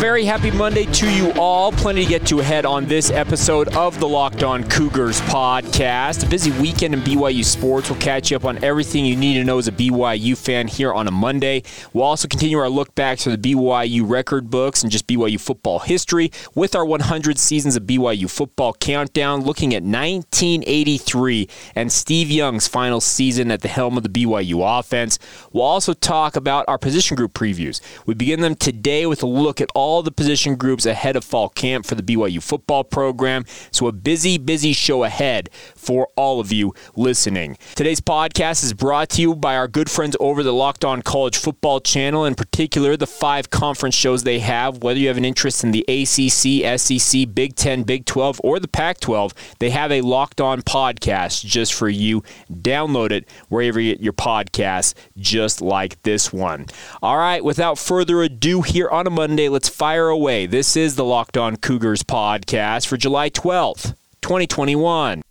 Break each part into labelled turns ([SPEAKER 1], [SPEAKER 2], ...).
[SPEAKER 1] Very happy Monday to you all. Plenty to get to ahead on this episode of the Locked On Cougars podcast. A busy weekend in BYU sports. We'll catch you up on everything you need to know as a BYU fan here on a Monday. We'll also continue our look back to the BYU record books and just BYU football history with our 100 seasons of BYU football countdown, looking at 1983 and Steve Young's final season at the helm of the BYU offense. We'll also talk about our position group previews. We begin them today with a look at all all the position groups ahead of fall camp for the BYU football program. So, a busy, busy show ahead for all of you listening. Today's podcast is brought to you by our good friends over the Locked On College Football channel, in particular, the five conference shows they have. Whether you have an interest in the ACC, SEC, Big 10, Big 12, or the Pac 12, they have a Locked On podcast just for you. Download it wherever you get your podcasts, just like this one. All right, without further ado, here on a Monday, let's fire away. This is the Locked On Cougars podcast for July 12th, 2021.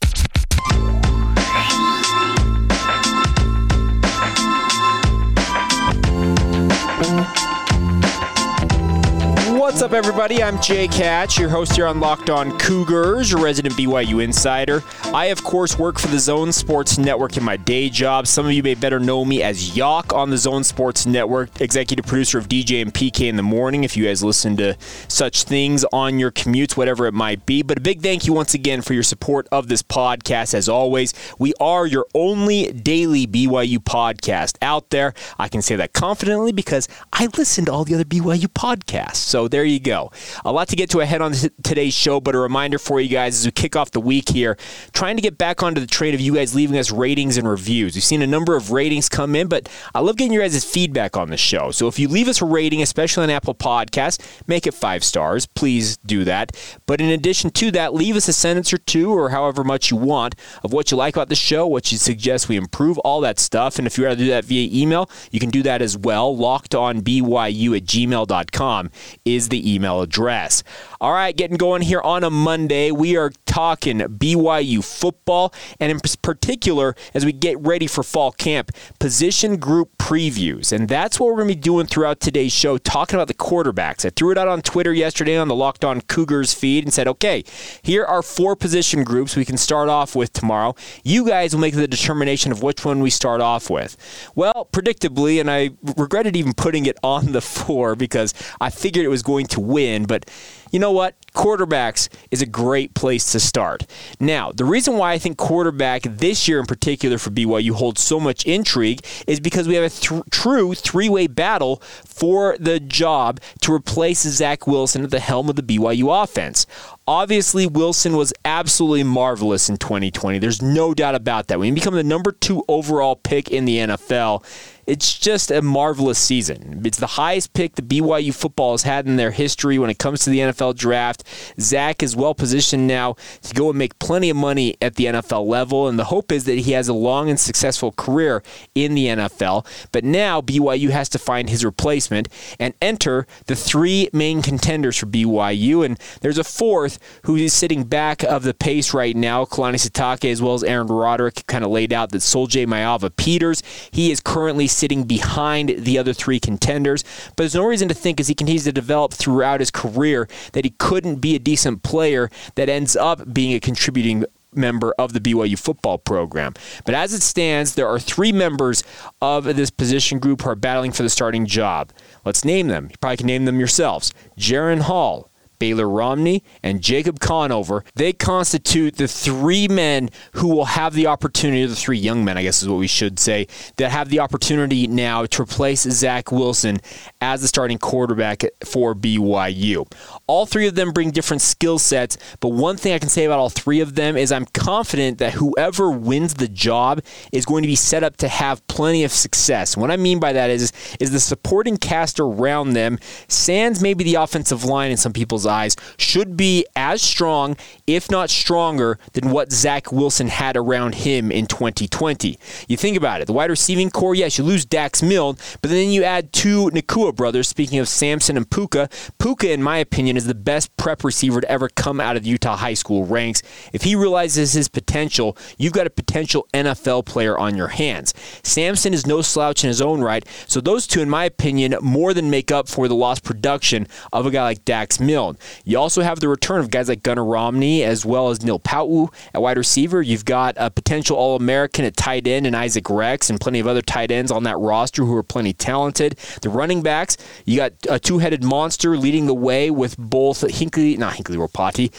[SPEAKER 1] What's up, everybody? I'm Jake Hatch, your host here on Locked On Cougars, your resident BYU insider. I, of course, work for the Zone Sports Network in my day job. Some of you may better know me as Yock on the Zone Sports Network, executive producer of DJ and PK in the morning. If you guys listen to such things on your commutes, whatever it might be. But a big thank you once again for your support of this podcast. As always, we are your only daily BYU podcast out there. I can say that confidently because I listen to all the other BYU podcasts. So there there you go. A lot to get to ahead on today's show, but a reminder for you guys as we kick off the week here, trying to get back onto the train of you guys leaving us ratings and reviews. We've seen a number of ratings come in, but I love getting your guys' feedback on the show. So if you leave us a rating, especially on Apple Podcasts, make it five stars. Please do that. But in addition to that, leave us a sentence or two or however much you want of what you like about the show, what you suggest we improve, all that stuff. And if you rather do that via email, you can do that as well. Locked on BYU at gmail.com is the email address. All right, getting going here on a Monday. We are talking BYU football, and in particular, as we get ready for fall camp, position group previews. And that's what we're going to be doing throughout today's show, talking about the quarterbacks. I threw it out on Twitter yesterday on the Locked On Cougars feed and said, okay, here are four position groups we can start off with tomorrow. You guys will make the determination of which one we start off with. Well, predictably, and I regretted even putting it on the four because I figured it was going to win, but you know what? Quarterbacks is a great place to start. Now, the reason why I think quarterback this year in particular for BYU holds so much intrigue is because we have a th- true three way battle for the job to replace Zach Wilson at the helm of the BYU offense. Obviously, Wilson was absolutely marvelous in 2020. There's no doubt about that. When you become the number two overall pick in the NFL, it's just a marvelous season. It's the highest pick the BYU football has had in their history when it comes to the NFL draft. Zach is well positioned now to go and make plenty of money at the NFL level, and the hope is that he has a long and successful career in the NFL. But now BYU has to find his replacement and enter the three main contenders for BYU, and there's a fourth who is sitting back of the pace right now. Kalani Sitake, as well as Aaron Roderick, kind of laid out that Sol-Jay Maiava-Peters. He is currently sitting behind the other three contenders, but there's no reason to think as he continues to develop throughout his career that he couldn't be a decent player that ends up being a contributing member of the BYU football program. But as it stands, there are three members of this position group who are battling for the starting job. Let's name them. You probably can name them yourselves. Jaren Hall, Baylor Romney, and Jacob Conover. They constitute the three men who will have the opportunity, the three young men, I guess is what we should say, that have the opportunity now to replace Zach Wilson as the starting quarterback for BYU. All three of them bring different skill sets, but one thing I can say about all three of them is I'm confident that whoever wins the job is going to be set up to have plenty of success. What I mean by that is, is the supporting cast around them, sans maybe the offensive line in some people's eyes, should be as strong, if not stronger, than what Zach Wilson had around him in 2020. You think about it, the wide receiving core, yes, you lose Dax Milne, but then you add two Nacua brothers, speaking of Samson and Puka. Puka, in my opinion, is the best prep receiver to ever come out of the Utah high school ranks. If he realizes his potential, you've got a potential NFL player on your hands. Samson is no slouch in his own right, so those two, in my opinion, more than make up for the lost production of a guy like Dax Milne. You also have the return of guys like Gunnar Romney as well as Neil Pau'u at wide receiver. You've got a potential All American at tight end and Isaac Rex and plenty of other tight ends on that roster who are plenty talented. The running backs, you got a two headed monster leading the way with both Hinckley, not Hinckley Ropati.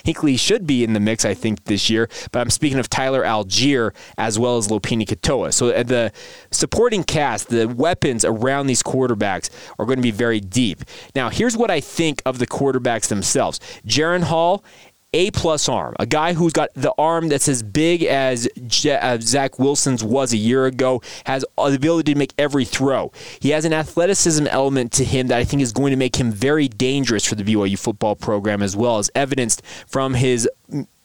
[SPEAKER 1] Hinckley should be in the mix, I think, this year, but I'm speaking of Tyler Allgeier as well as Lopini Katoa. So uh, the supporting cast, the weapons around these quarterbacks are going to be very deep. Now, here's what I think of the themselves Jaren Hall a plus arm, a guy who's got the arm that's as big as Zach Wilson's was a year ago, has the ability to make every throw. He has an athleticism element to him that I think is going to make him very dangerous for the BYU football program, as well as evidenced from his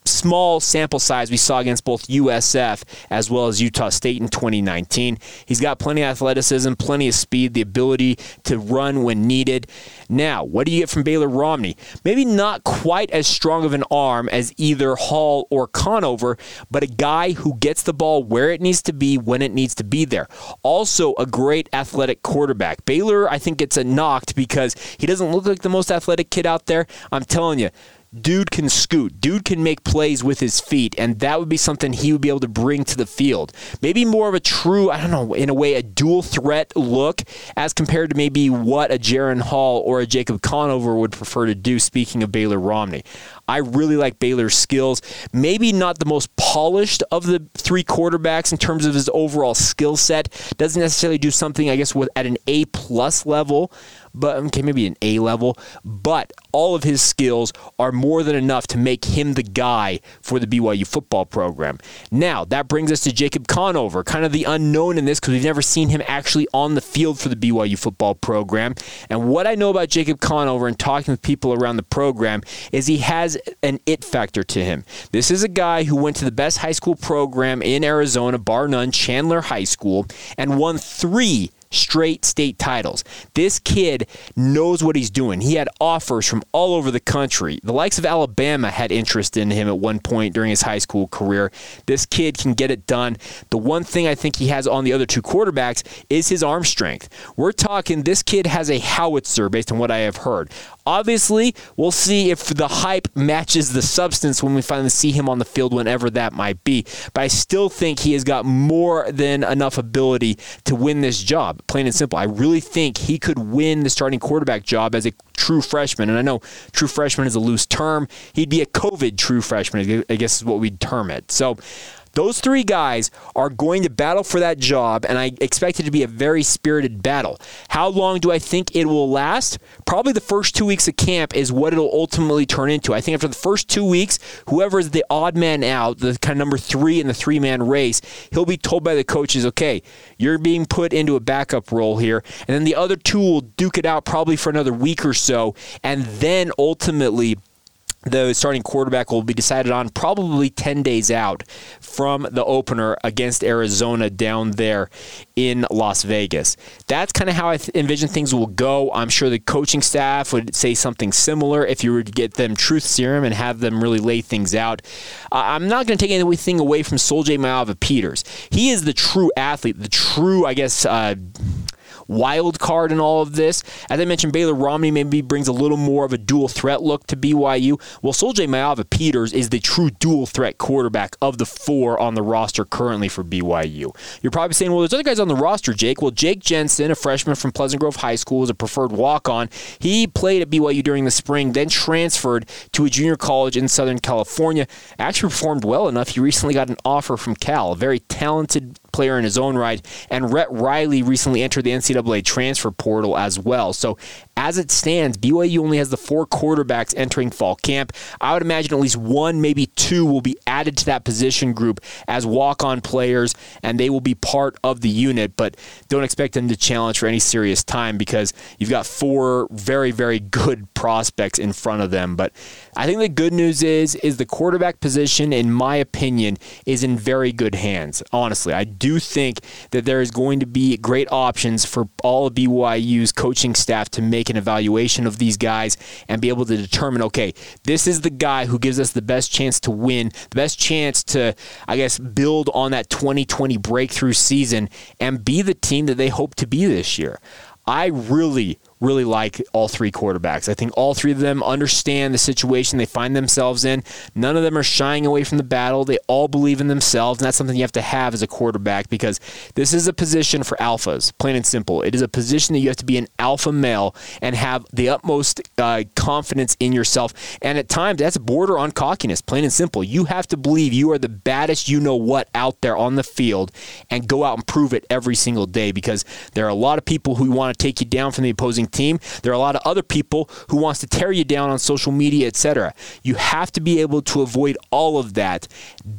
[SPEAKER 1] small sample size we saw against both USF as well as Utah State in 2019. He's got plenty of athleticism, plenty of speed, the ability to run when needed. Now, what do you get from Baylor Romney? Maybe not quite as strong of an arm as either Hall or Conover, but a guy who gets the ball where it needs to be when it needs to be there. Also, a great athletic quarterback. Baylor, I think, gets a knocked because he doesn't look like the most athletic kid out there. I'm telling you, dude can scoot. Dude can make plays with his feet, and that would be something he would be able to bring to the field. Maybe more of a true, I don't know, in a way, a dual threat look as compared to maybe what a Jaren Hall or a Jacob Conover would prefer to do, speaking of Baylor Romney. I really like Baylor's skills. Maybe not the most polished of the three quarterbacks in terms of his overall skill set. Doesn't necessarily do something, I guess, with, at an A plus level, but um, okay, maybe an A level. But all of his skills are more than enough to make him the guy for the BYU football program. Now, that brings us to Jacob Conover, kind of the unknown in this because we've never seen him actually on the field for the BYU football program. And what I know about Jacob Conover and talking with people around the program is he has an it factor to him. This is a guy who went to the best high school program in Arizona, bar none, Chandler High School, and won three straight state titles. This kid knows what he's doing. He had offers from all over the country. The likes of Alabama had interest in him at one point during his high school career. This kid can get it done. The one thing I think he has on the other two quarterbacks is his arm strength. We're talking this kid has a howitzer based on what I have heard. Obviously, we'll see if the hype matches the substance when we finally see him on the field, whenever that might be. But I still think he has got more than enough ability to win this job. Plain and simple. I really think he could win the starting quarterback job as a true freshman. And I know true freshman is a loose term. He'd be a COVID true freshman, I guess is what we'd term it. So those three guys are going to battle for that job, and I expect it to be a very spirited battle. How long do I think it will last? Probably the first two weeks of camp is what it'll ultimately turn into. I think after the first two weeks, whoever is the odd man out, the kind of number three in the three man race, he'll be told by the coaches, okay, you're being put into a backup role here. And then the other two will duke it out probably for another week or so. And then ultimately, the starting quarterback will be decided on probably 10 days out from the opener against Arizona down there in Las Vegas. That's kind of how I envision things will go. I'm sure the coaching staff would say something similar if you were to get them truth serum and have them really lay things out. I'm not going to take anything away from Sol-Jay Maiava-Peters. He is the true athlete, the true, I guess, uh, wild card in all of this. As I mentioned, Baylor Romney maybe brings a little more of a dual threat look to BYU. Well, Sol-Jay Maiava-Peters is the true dual threat quarterback of the four on the roster currently for BYU. You're probably saying, well, there's other guys on the roster, Jake. Well, Jake Jensen, a freshman from Pleasant Grove High School, is a preferred walk on. He played at BYU during the spring, then transferred to a junior college in Southern California. Actually performed well enough. He recently got an offer from Cal, a very talented player in his own right. And Rhett Riley recently entered the NCAA transfer portal as well. So as it stands, BYU only has the four quarterbacks entering fall camp. I would imagine at least one, maybe two, will be added to that position group as walk on players, and they will be part of the unit, but don't expect them to challenge for any serious time because you've got four very, very good prospects in front of them. But I think the good news is is the quarterback position, in my opinion, is in very good hands. Honestly, I do think that there is going to be great options for all of BYU's coaching staff to make an evaluation of these guys and be able to determine, okay, this is the guy who gives us the best chance to win, the best chance to, I guess, build on that 2020 breakthrough season and be the team that they hope to be this year. I really, really like all three quarterbacks. I think all three of them understand the situation they find themselves in. None of them are shying away from the battle. They all believe in themselves, and that's something you have to have as a quarterback because this is a position for alphas, plain and simple. It is a position that you have to be an alpha male and have the utmost uh, confidence in yourself. And at times, that's border on cockiness, plain and simple. You have to believe you are the baddest you know what out there on the field and go out and prove it every single day because there are a lot of people who want to take you down from the opposing team. There are a lot of other people who wants to tear you down on social media, etc. You have to be able to avoid all of that.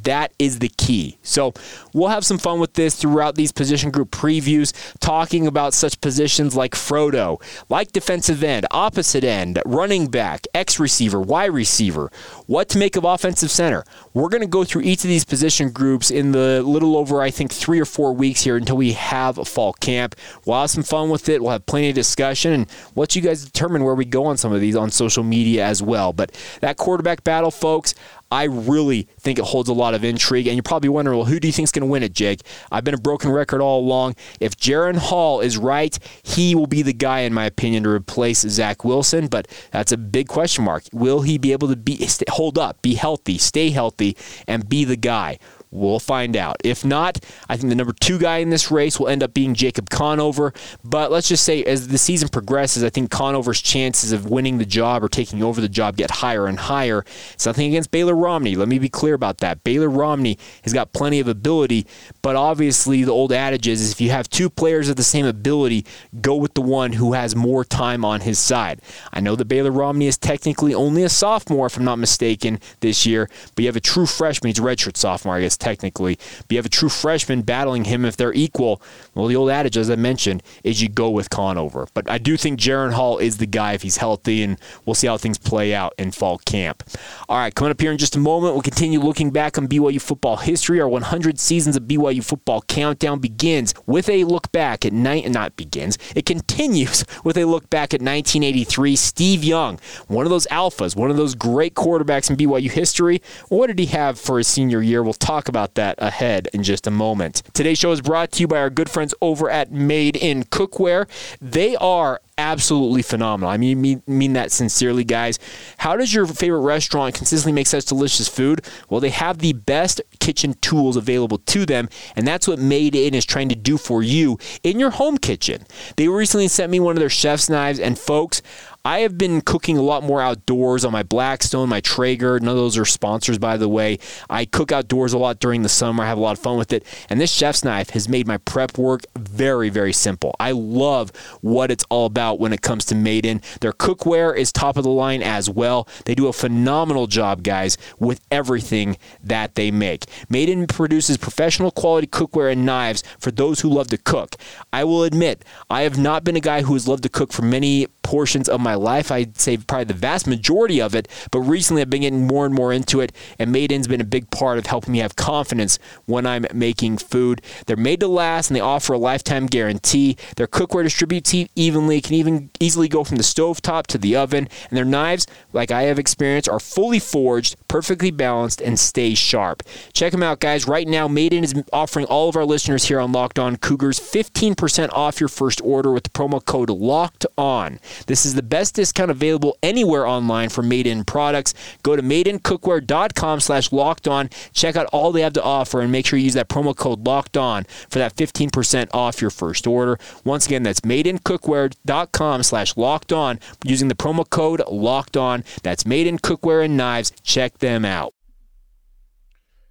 [SPEAKER 1] That is the key. So we'll have some fun with this throughout these position group previews, talking about such positions like Frodo, like defensive end, opposite end, running back, X receiver, Y receiver, what to make of offensive center. We're going to go through each of these position groups in the little over, I think, three or four weeks here until we have a fall camp. We'll have some fun with it. We'll have plenty of discussion and let you guys determine where we go on some of these on social media as well. But that quarterback battle, folks, I really think it holds a lot of intrigue. And you're probably wondering, well, who do you think is going to win it, Jake? I've been a broken record all along. If Jaren Hall is right, he will be the guy, in my opinion, to replace Zach Wilson. But that's a big question mark. Will he be able to be hold up, be healthy, stay healthy, and be the guy? We'll find out. If not, I think the number two guy in this race will end up being Jacob Conover. But let's just say as the season progresses, I think Conover's chances of winning the job or taking over the job get higher and higher. It's nothing against Baylor Romney. Let me be clear about that. Baylor Romney has got plenty of ability, but obviously the old adage is, if you have two players of the same ability, go with the one who has more time on his side. I know that Baylor Romney is technically only a sophomore, if I'm not mistaken, this year, but you have a true freshman. He's a redshirt sophomore, I guess technically. But you have a true freshman battling him if they're equal. Well, the old adage, as I mentioned, is you go with Conover. But I do think Jaren Hall is the guy if he's healthy, and we'll see how things play out in fall camp. All right, coming up here in just a moment, we'll continue looking back on BYU football history. Our 100 seasons of BYU football countdown begins with a look back at night. Not begins. It continues with a look back at 1983. Steve Young, one of those alphas, one of those great quarterbacks in BYU history. What did he have for his senior year? We'll talk about that ahead in just a moment. Today's show is brought to you by our good friends over at Made in Cookware. They are absolutely phenomenal. I mean, mean, mean that sincerely, guys. How does your favorite restaurant consistently make such delicious food? Well, they have the best kitchen tools available to them, and that's what Made In is trying to do for you in your home kitchen. They recently sent me one of their chef's knives, and folks, I have been cooking a lot more outdoors on my Blackstone, my Traeger. None of those are sponsors, by the way. I cook outdoors a lot during the summer. I have a lot of fun with it. And this chef's knife has made my prep work very, very simple. I love what it's all about when it comes to Made In. Their cookware is top of the line as well. They do a phenomenal job, guys, with everything that they make. Made In produces professional quality cookware and knives for those who love to cook. I will admit, I have not been a guy who has loved to cook for many portions of my life. I'd say probably the vast majority of it, but recently I've been getting more and more into it, and Made In's been a big part of helping me have confidence when I'm making food. They're made to last, and they offer a lifetime guarantee. Their cookware distributes evenly, can even easily go from the stove top to the oven, and their knives, like I have experienced, are fully forged, perfectly balanced, and stay sharp. Check them out, guys. Right now, Made In is offering all of our listeners here on Locked On Cougars 15% off your first order with the promo code Locked On. This is the best discount available anywhere online for Made In products. Go to madeincookware.com slash locked on. Check out all they have to offer and make sure you use that promo code locked on for that 15% off your first order. Once again, that's madeincookware.com slash locked on using the promo code locked on. That's Made in Cookware and Knives. Check them out.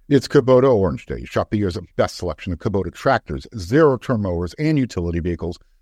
[SPEAKER 2] It's Kubota Orange Day. Shop the year's best selection of Kubota tractors, zero turn mowers, and utility vehicles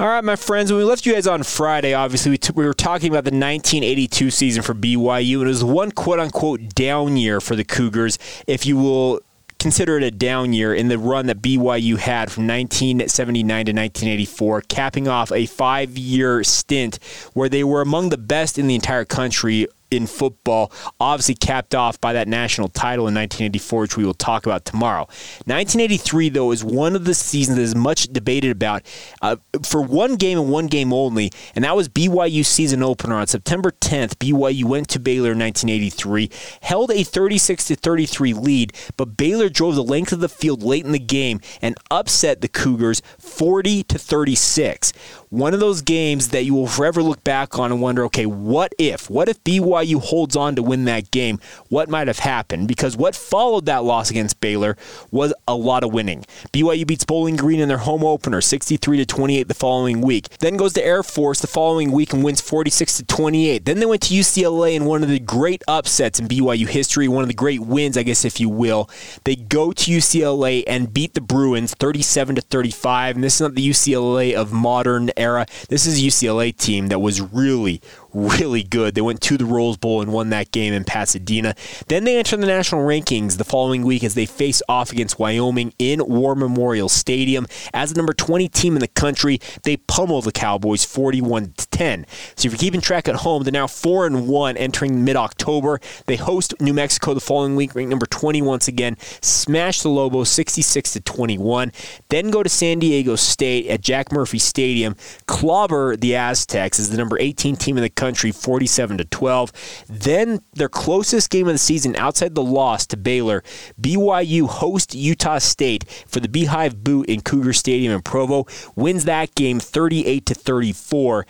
[SPEAKER 1] All right, my friends, when we left you guys on Friday, obviously we, t- we were talking about the 1982 season for BYU, and it was one quote unquote down year for the Cougars, if you will consider it a down year in the run that BYU had from 1979 to 1984, capping off a five year stint where they were among the best in the entire country in football, obviously capped off by that national title in 1984, which we will talk about tomorrow. 1983, though, is one of the seasons that is much debated about uh, for one game and one game only, and that was BYU season opener on September 10th. BYU went to Baylor in 1983, held a 36 to 33 lead, but Baylor drove the length of the field late in the game and upset the Cougars 40 to 36 one of those games that you will forever look back on and wonder, okay, what if? What if BYU holds on to win that game? What might have happened? Because what followed that loss against Baylor was a lot of winning. BYU beats Bowling Green in their home opener, 63 to 28 the following week. Then goes to Air Force the following week and wins 46 to 28. Then they went to UCLA in one of the great upsets in BYU history, one of the great wins, I guess, if you will. They go to UCLA and beat the Bruins 37 to 35. And this is not the UCLA of modern era. This is a UCLA team that was really, really good. They went to the Rose Bowl and won that game in Pasadena. Then they enter the national rankings the following week as they face off against Wyoming in War Memorial Stadium. As the number 20 team in the country, they pummel the Cowboys 41 to 10. So if you're keeping track at home, they're now 4 and 1 entering mid-October. They host New Mexico the following week, ranked number 20 once again, smash the Lobos 66 to 21. Then go to San Diego State at Jack Murphy Stadium, clobber the Aztecs as the number 18 team in the country 47 to 12. Then their closest game of the season outside the loss to Baylor, BYU host Utah State for the Beehive Boot in Cougar Stadium in Provo, wins that game 38 to 34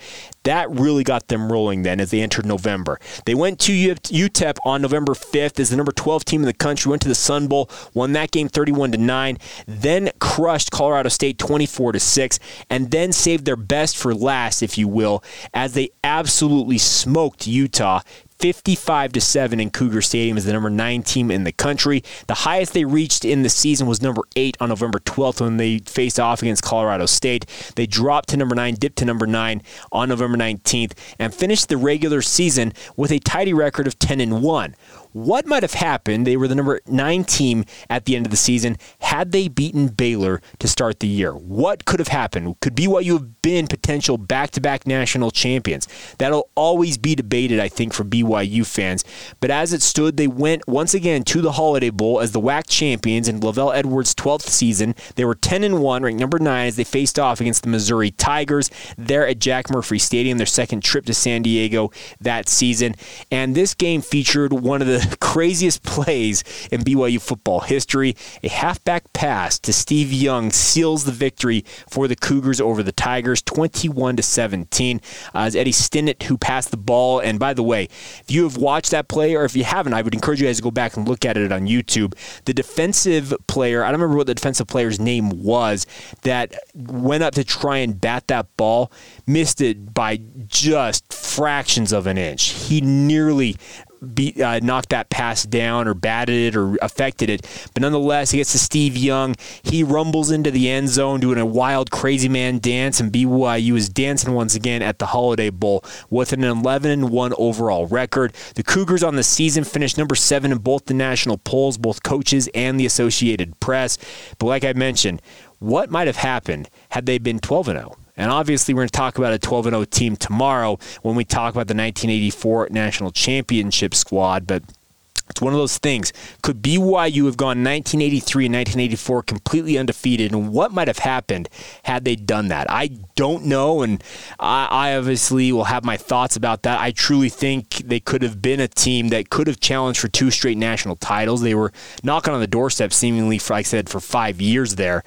[SPEAKER 1] that really got them rolling then as they entered November. They went to UTEP on November 5th as the number 12 team in the country, went to the Sun Bowl, won that game 31 to 9, then crushed Colorado State 24 to 6, and then saved their best for last, if you will, as they absolutely smoked Utah 55 to 7 in Cougar Stadium as the number 9 team in the country. The highest they reached in the season was number 8 on November 12th when they faced off against Colorado State. They dropped to number 9, dipped to number 9 on November 19th and finished the regular season with a tidy record of 10 and 1 what might have happened. They were the number nine team at the end of the season. Had they beaten Baylor to start the year, what could have happened? Could BYU have been potential back to back national champions? That'll always be debated, I think, for BYU fans. But as it stood, they went once again to the Holiday Bowl as the WAC champions in LaVell Edwards' 12th season. They were 10 and 1, ranked number 9 as they faced off against the Missouri Tigers there at Jack Murphy Stadium, their second trip to San Diego that season. And this game featured one of the craziest plays in BYU football history. A halfback pass to Steve Young seals the victory for the Cougars over the Tigers, 21 to 17. Uh, it's Eddie Stinnett who passed the ball. And by the way, if you have watched that play, or if you haven't, I would encourage you guys to go back and look at it on YouTube. The defensive player, I don't remember what the defensive player's name was, that went up to try and bat that ball, missed it by just fractions of an inch. He nearly beat, uh, knocked that pass down or batted it or affected it. But nonetheless, he gets to Steve Young. He rumbles into the end zone doing a wild, crazy man dance, and BYU is dancing once again at the Holiday Bowl with an 11 1 overall record. The Cougars on the season finished number seven in both the national polls, both coaches and the Associated Press. But like I mentioned, what might have happened had they been 12 0? And obviously, we're going to talk about a 12 0 team tomorrow when we talk about the 1984 national championship squad. But it's one of those things. Could BYU have gone 1983 and 1984 completely undefeated? And what might have happened had they done that? I don't know. And I, I, obviously will have my thoughts about that. I truly think they could have been a team that could have challenged for two straight national titles. They were knocking on the doorstep, seemingly, for, like I said, for five years there.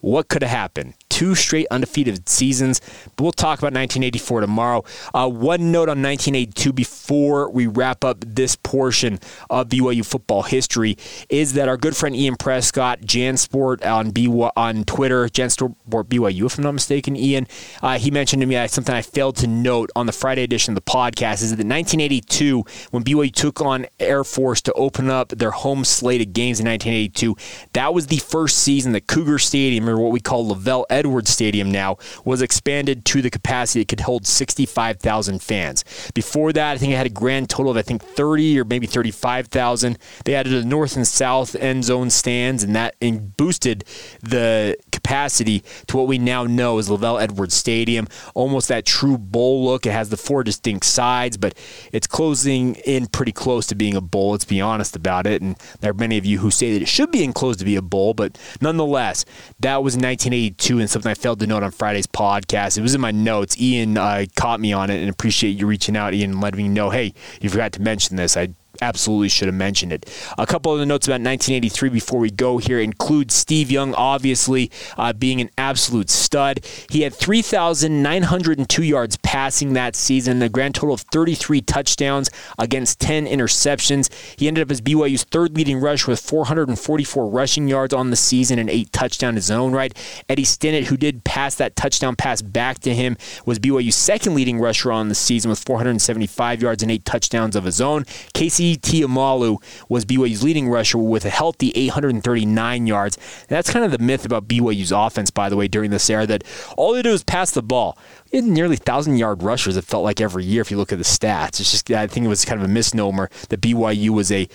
[SPEAKER 1] What could have happened? Two straight undefeated seasons. But we'll talk about 1984 tomorrow. Uh, one note on 1982 before we wrap up this portion of BYU football history is that our good friend Ian Prescott, JanSport on BY, on Twitter, JanSport BYU, if I'm not mistaken, Ian, uh, he mentioned to me uh, something I failed to note on the Friday edition of the podcast is that 1982, when BYU took on Air Force to open up their home slate of games in 1982, that was the first season that Cougar Stadium, or what we call LaVell Stadium now, was expanded to the capacity it could hold 65,000 fans. Before that, I think it had a grand total of I think 30 or maybe 35,000. They added the north and south end zone stands, and that and boosted the capacity to what we now know as LaVell Edwards Stadium. Almost that true bowl look. It has the four distinct sides, but it's closing in pretty close to being a bowl. Let's be honest about it. And there are many of you who say that it should be enclosed to be a bowl, but nonetheless, that was 1982 and something I failed to note on Friday's podcast. It was in my notes. Ian uh, caught me on it and appreciate you reaching out, Ian, and letting me know, hey, you forgot to mention this. I absolutely should have mentioned it. A couple of the notes about 1983 before we go here include Steve Young, obviously uh, being an absolute stud. He had 3,902 yards passing that season, a grand total of 33 touchdowns against 10 interceptions. He ended up as BYU's third leading rush with 444 rushing yards on the season and eight touchdowns his own right. Eddie Stinnett, who did pass that touchdown pass back to him, was BYU's second leading rusher on the season with 475 yards and eight touchdowns of his own. Casey Tiumalu was BYU's leading rusher with a healthy 839 yards. That's kind of the myth about BYU's offense, by the way, during this era, that all they do is pass the ball. Nearly 1,000 yard rushers, it felt like every year if you look at the stats. It's just, I think it was kind of a misnomer that BYU was a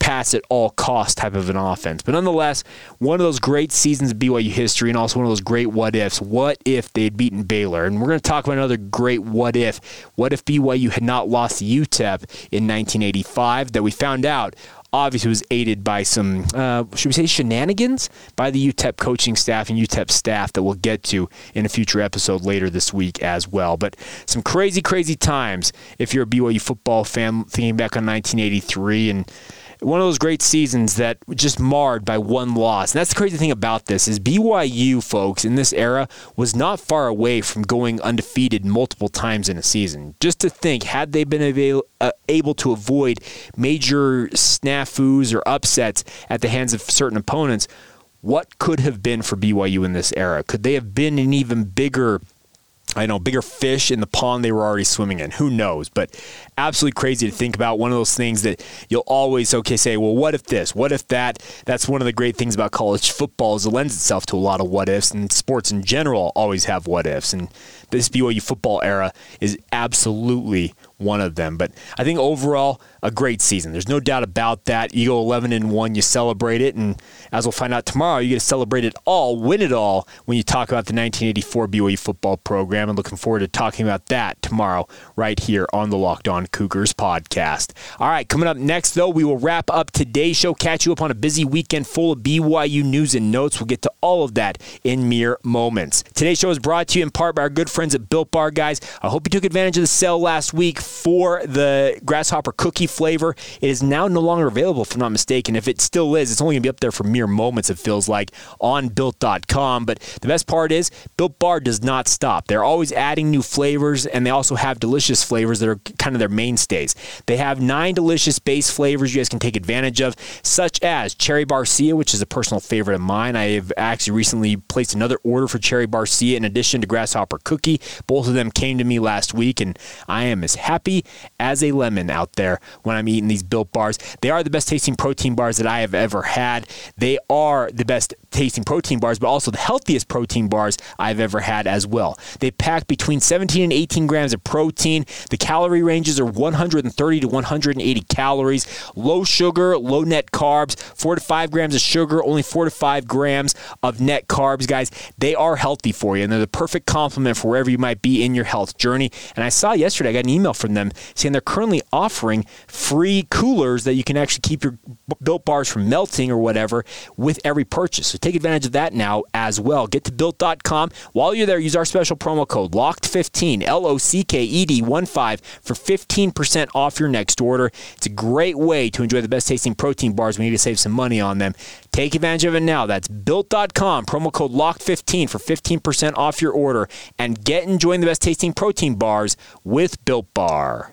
[SPEAKER 1] pass at all cost type of an offense. But nonetheless, one of those great seasons of BYU history and also one of those great what ifs. What if they'd beaten Baylor? And we're going to talk about another great what if. What if BYU had not lost to UTEP in 1985 that we found out obviously was aided by some, uh, should we say, shenanigans by the UTEP coaching staff and UTEP staff that we'll get to in a future episode later this week as well. But some crazy, crazy times if you're a BYU football fan thinking back on 1983 and one of those great seasons that just marred by one loss. And that's the crazy thing about this is BYU folks in this era was not far away from going undefeated multiple times in a season. Just to think, had they been avail- uh, able to avoid major snafus or upsets at the hands of certain opponents, what could have been for BYU in this era? Could they have been an even bigger I know bigger fish in the pond they were already swimming in. Who knows? But absolutely crazy to think about. One of those things that you'll always okay say, well, what if this? What if that? That's one of the great things about college football is it lends itself to a lot of what ifs, and sports in general always have what ifs. And this BYU football era is absolutely one of them. But I think overall, a great season. There's no doubt about that. You go 11 and 1, you celebrate it. And as we'll find out tomorrow, you get to celebrate it all, win it all when you talk about the 1984 BYU football program. And looking forward to talking about that tomorrow right here on the Locked On Cougars podcast. All right, coming up next, though, we will wrap up today's show, catch you up on a busy weekend full of BYU news and notes. We'll get to all of that in mere moments. Today's show is brought to you in part by our good friends at Built Bar, guys. I hope you took advantage of the sale last week for the grasshopper cookie flavor. It is now no longer available, if I'm not mistaken. If it still is, it's only going to be up there for mere moments, it feels like, on built.com. But the best part is, Built Bar does not stop. They're always adding new flavors, and they also have delicious flavors that are kind of their mainstays. They have nine delicious base flavors you guys can take advantage of, such as Cherry Barcia, which is a personal favorite of mine. I have actually recently placed another order for Cherry Barcia in addition to Grasshopper Cookie. Both of them came to me last week, and I am as happy as a lemon out there when I'm eating these built bars. They are the best tasting protein bars that I have ever had. They are the best tasting protein bars, but also the healthiest protein bars I've ever had as well. They pack between 17 and 18 grams of protein. The calorie ranges are 130 to 180 calories. Low sugar, low net carbs, four to five grams of sugar, only four to five grams of net carbs, guys. They are healthy for you, and they're the perfect complement for wherever you might be in your health journey. And I saw yesterday, I got an email from from them saying they're currently offering free coolers that you can actually keep your built bars from melting or whatever with every purchase. So take advantage of that now as well. Get to built.com. While you're there, use our special promo code LOCKED15, L O C K E D 1 5 for 15% off your next order. It's a great way to enjoy the best tasting protein bars. We need to save some money on them. Take advantage of it now. That's built.com, promo code LOCKED15 for 15% off your order and get enjoying the best tasting protein bars with Built Bar are.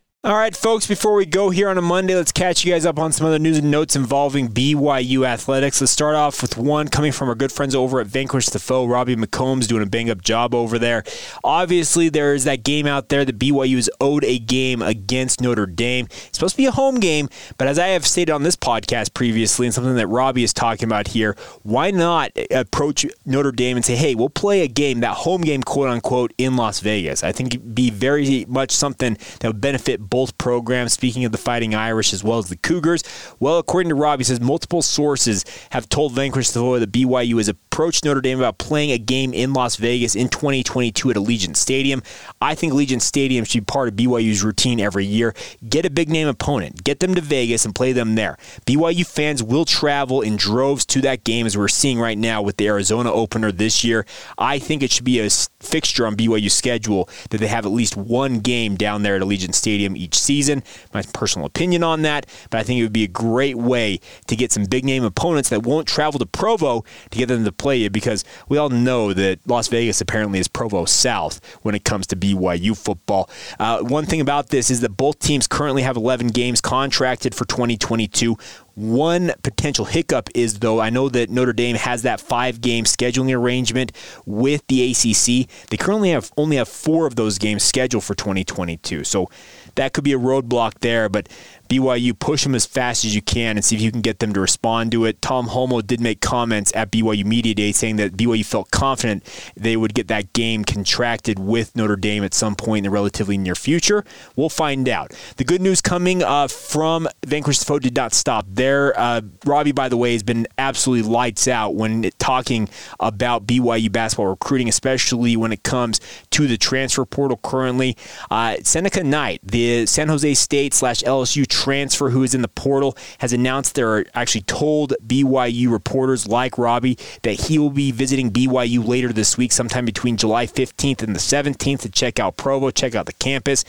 [SPEAKER 1] All right, folks, before we go here on a Monday, let's catch you guys up on some other news and notes involving BYU athletics. Let's start off with one coming from our good friends over at Vanquish the Foe. Robbie McCombs doing a bang up job over there. Obviously, there is that game out there that BYU is owed a game against Notre Dame. It's supposed to be a home game, but as I have stated on this podcast previously, and something that Robbie is talking about here, why not approach Notre Dame and say, hey, we'll play a game, that home game, quote unquote, in Las Vegas? I think it'd be very much something that would benefit both programs. Speaking of the Fighting Irish as well as the Cougars, well, according to Rob, he says multiple sources have told Vanquish Foe that BYU has approached Notre Dame about playing a game in Las Vegas in 2022 at Allegiant Stadium. I think Allegiant Stadium should be part of BYU's routine every year. Get a big name opponent, get them to Vegas, and play them there. BYU fans will travel in droves to that game, as we're seeing right now with the Arizona opener this year. I think it should be a fixture on BYU's schedule that they have at least one game down there at Allegiant Stadium each season. My personal opinion on that, but I think it would be a great way to get some big name opponents that won't travel to Provo to get them to play you because we all know that Las Vegas apparently is Provo South when it comes to BYU football. Uh, one thing about this is that both teams currently have 11 games contracted for 2022. One potential hiccup is, though, I know that Notre Dame has that five game scheduling arrangement with the ACC. They currently have only have four of those games scheduled for 2022. So that could be a roadblock there. But BYU, push them as fast as you can and see if you can get them to respond to it. Tom Holmoe did make comments at BYU Media Day saying that BYU felt confident they would get that game contracted with Notre Dame at some point in the relatively near future. We'll find out. The good news coming uh, from Vanquish Foe did not stop there. Uh, Robbie, by the way, has been absolutely lights out when talking about BYU basketball recruiting, especially when it comes to the transfer portal currently. Uh, Seneca Knight, the San Jose State slash LSU transfer who is in the portal has announced they're actually told BYU reporters like Robbie that he will be visiting BYU later this week, sometime between July 15th and the 17th, to check out Provo, check out the campus.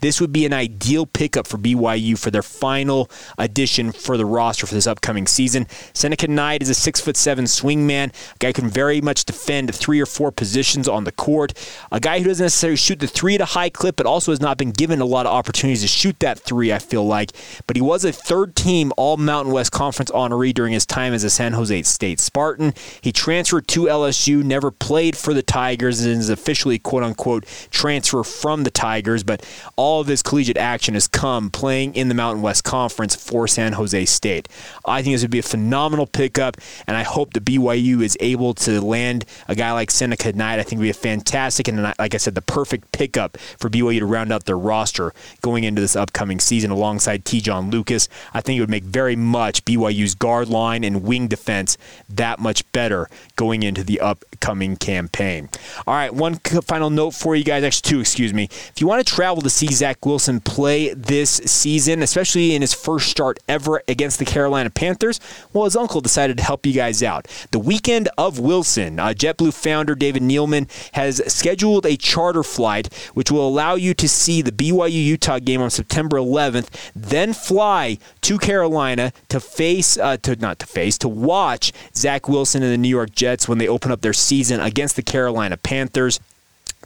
[SPEAKER 1] This would be an ideal pickup for BYU for their final addition for the roster for this upcoming season. Seneca Knight is a six foot seven swingman, a guy who can very much defend three or four positions on the court, a guy who doesn't necessarily shoot the three at a high clip, but also has not been given a lot of opportunities to shoot that three. I feel like, but he was a third team All Mountain West Conference honoree during his time as a San Jose State Spartan. He transferred to LSU, never played for the Tigers, and is officially quote unquote transfer from the Tigers, but all all of his collegiate action has come playing in the Mountain West Conference for San Jose State. I think this would be a phenomenal pickup, and I hope the BYU is able to land a guy like Seneca Knight. I think would be a fantastic and, like I said, the perfect pickup for BYU to round out their roster going into this upcoming season alongside Te'Jon Lucas. I think it would make very much BYU's guard line and wing defense that much better going into the upcoming campaign. All right, one final note for you guys, actually two, excuse me. If you want to travel to see Zach Wilson play this season, especially in his first start ever against the Carolina Panthers? Well, his uncle decided to help you guys out. The weekend of Wilson, uh, JetBlue founder David Neeleman has scheduled a charter flight which will allow you to see the BYU Utah game on September 11th, then fly to Carolina to face, uh, to not to face, to watch Zach Wilson and the New York Jets when they open up their season against the Carolina Panthers.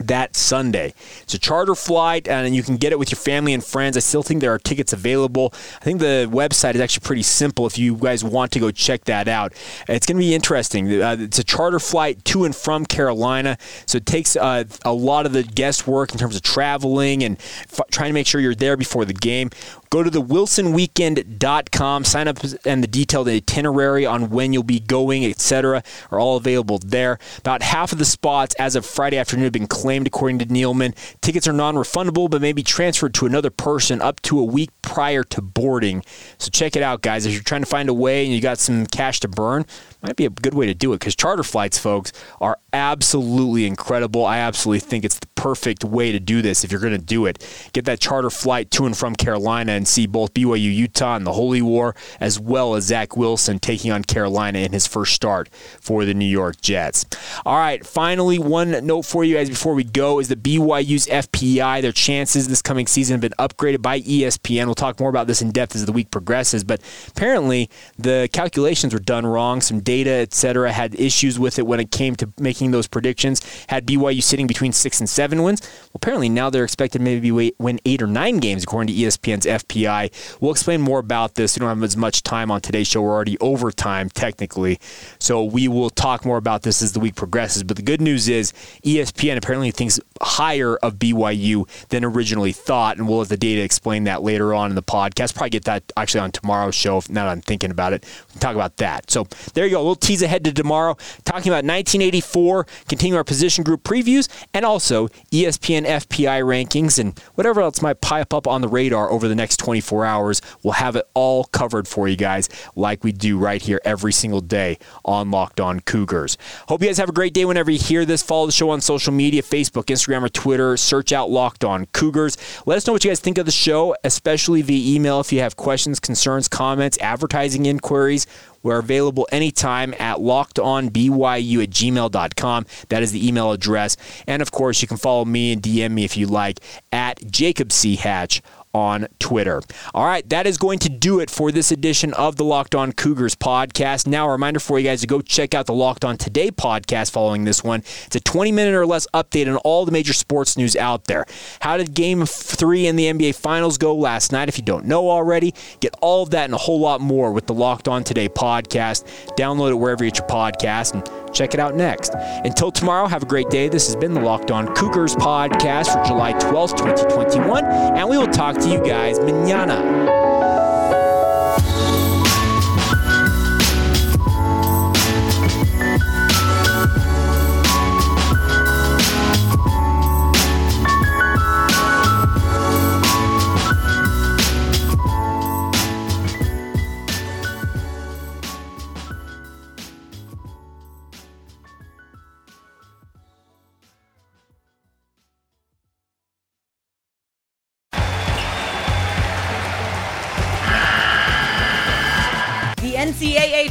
[SPEAKER 1] That Sunday. It's a charter flight, and you can get it with your family and friends. I still think there are tickets available. I think the website is actually pretty simple if you guys want to go check that out. It's going to be interesting. Uh, it's a charter flight to and from Carolina, so it takes uh, a lot of the guesswork in terms of traveling and f- trying to make sure you're there before the game. Go to the wilsonweekend.com, sign up, and the detailed itinerary on when you'll be going, etc., are all available there. About half of the spots as of Friday afternoon have been claimed, according to Neeleman. Tickets are non refundable, but may be transferred to another person up to a week prior to boarding. So check it out, guys. If you're trying to find a way and you got some cash to burn, might be a good way to do it because charter flights, folks, are absolutely incredible. I absolutely think it's the perfect way to do this if you're going to do it. Get that charter flight to and from Carolina and see both BYU Utah and the Holy War, as well as Zach Wilson taking on Carolina in his first start for the New York Jets. All right, finally, one note for you guys before we go is the BYU's FPI, their chances this coming season have been upgraded by ESPN. We'll talk more about this in depth as the week progresses, but apparently the calculations were done wrong. Some data, etc., had issues with it when it came to making those predictions. Had BYU sitting between six and seven wins. Well, apparently now they're expected maybe win eight or nine games according to ESPN's FPI. We'll explain more about this. We don't have as much time on today's show. We're already over time technically, so we will talk more about this as the week progresses. But the good news is ESPN apparently thinks higher of BYU than originally thought, and we'll let the data explain that later on in the podcast. Probably get that actually on tomorrow's show. If not, I'm thinking about it, we can talk about that. So there you go. A little tease ahead to tomorrow, talking about 1984, continuing our position group previews, and also ESPN FPI rankings and whatever else might pipe up on the radar over the next 24 hours. We'll have it all covered for you guys, like we do right here every single day on Locked On Cougars. Hope you guys have a great day whenever you hear this. Follow the show on social media Facebook, Instagram, or Twitter. Search out Locked On Cougars. Let us know what you guys think of the show, especially via email if you have questions, concerns, comments, advertising inquiries. We're available anytime at lockedonbyu at gmail.com. That is the email address. And of course, you can follow me and DM me if you like at Jacob C. Hatch on Twitter. All right, that is going to do it for this edition of the Locked On Cougars podcast. Now, a reminder for you guys to go check out the Locked On Today podcast following this one. It's a 20 minute or less update on all the major sports news out there. How did game three in the NBA Finals go last night? If you don't know already, get all of that and a whole lot more with the Locked On Today podcast. Download it wherever you get your podcast and check it out next. Until tomorrow, have a great day. This has been the Locked On Cougars podcast for July 12th, 2021, and we will talk to you guys mañana.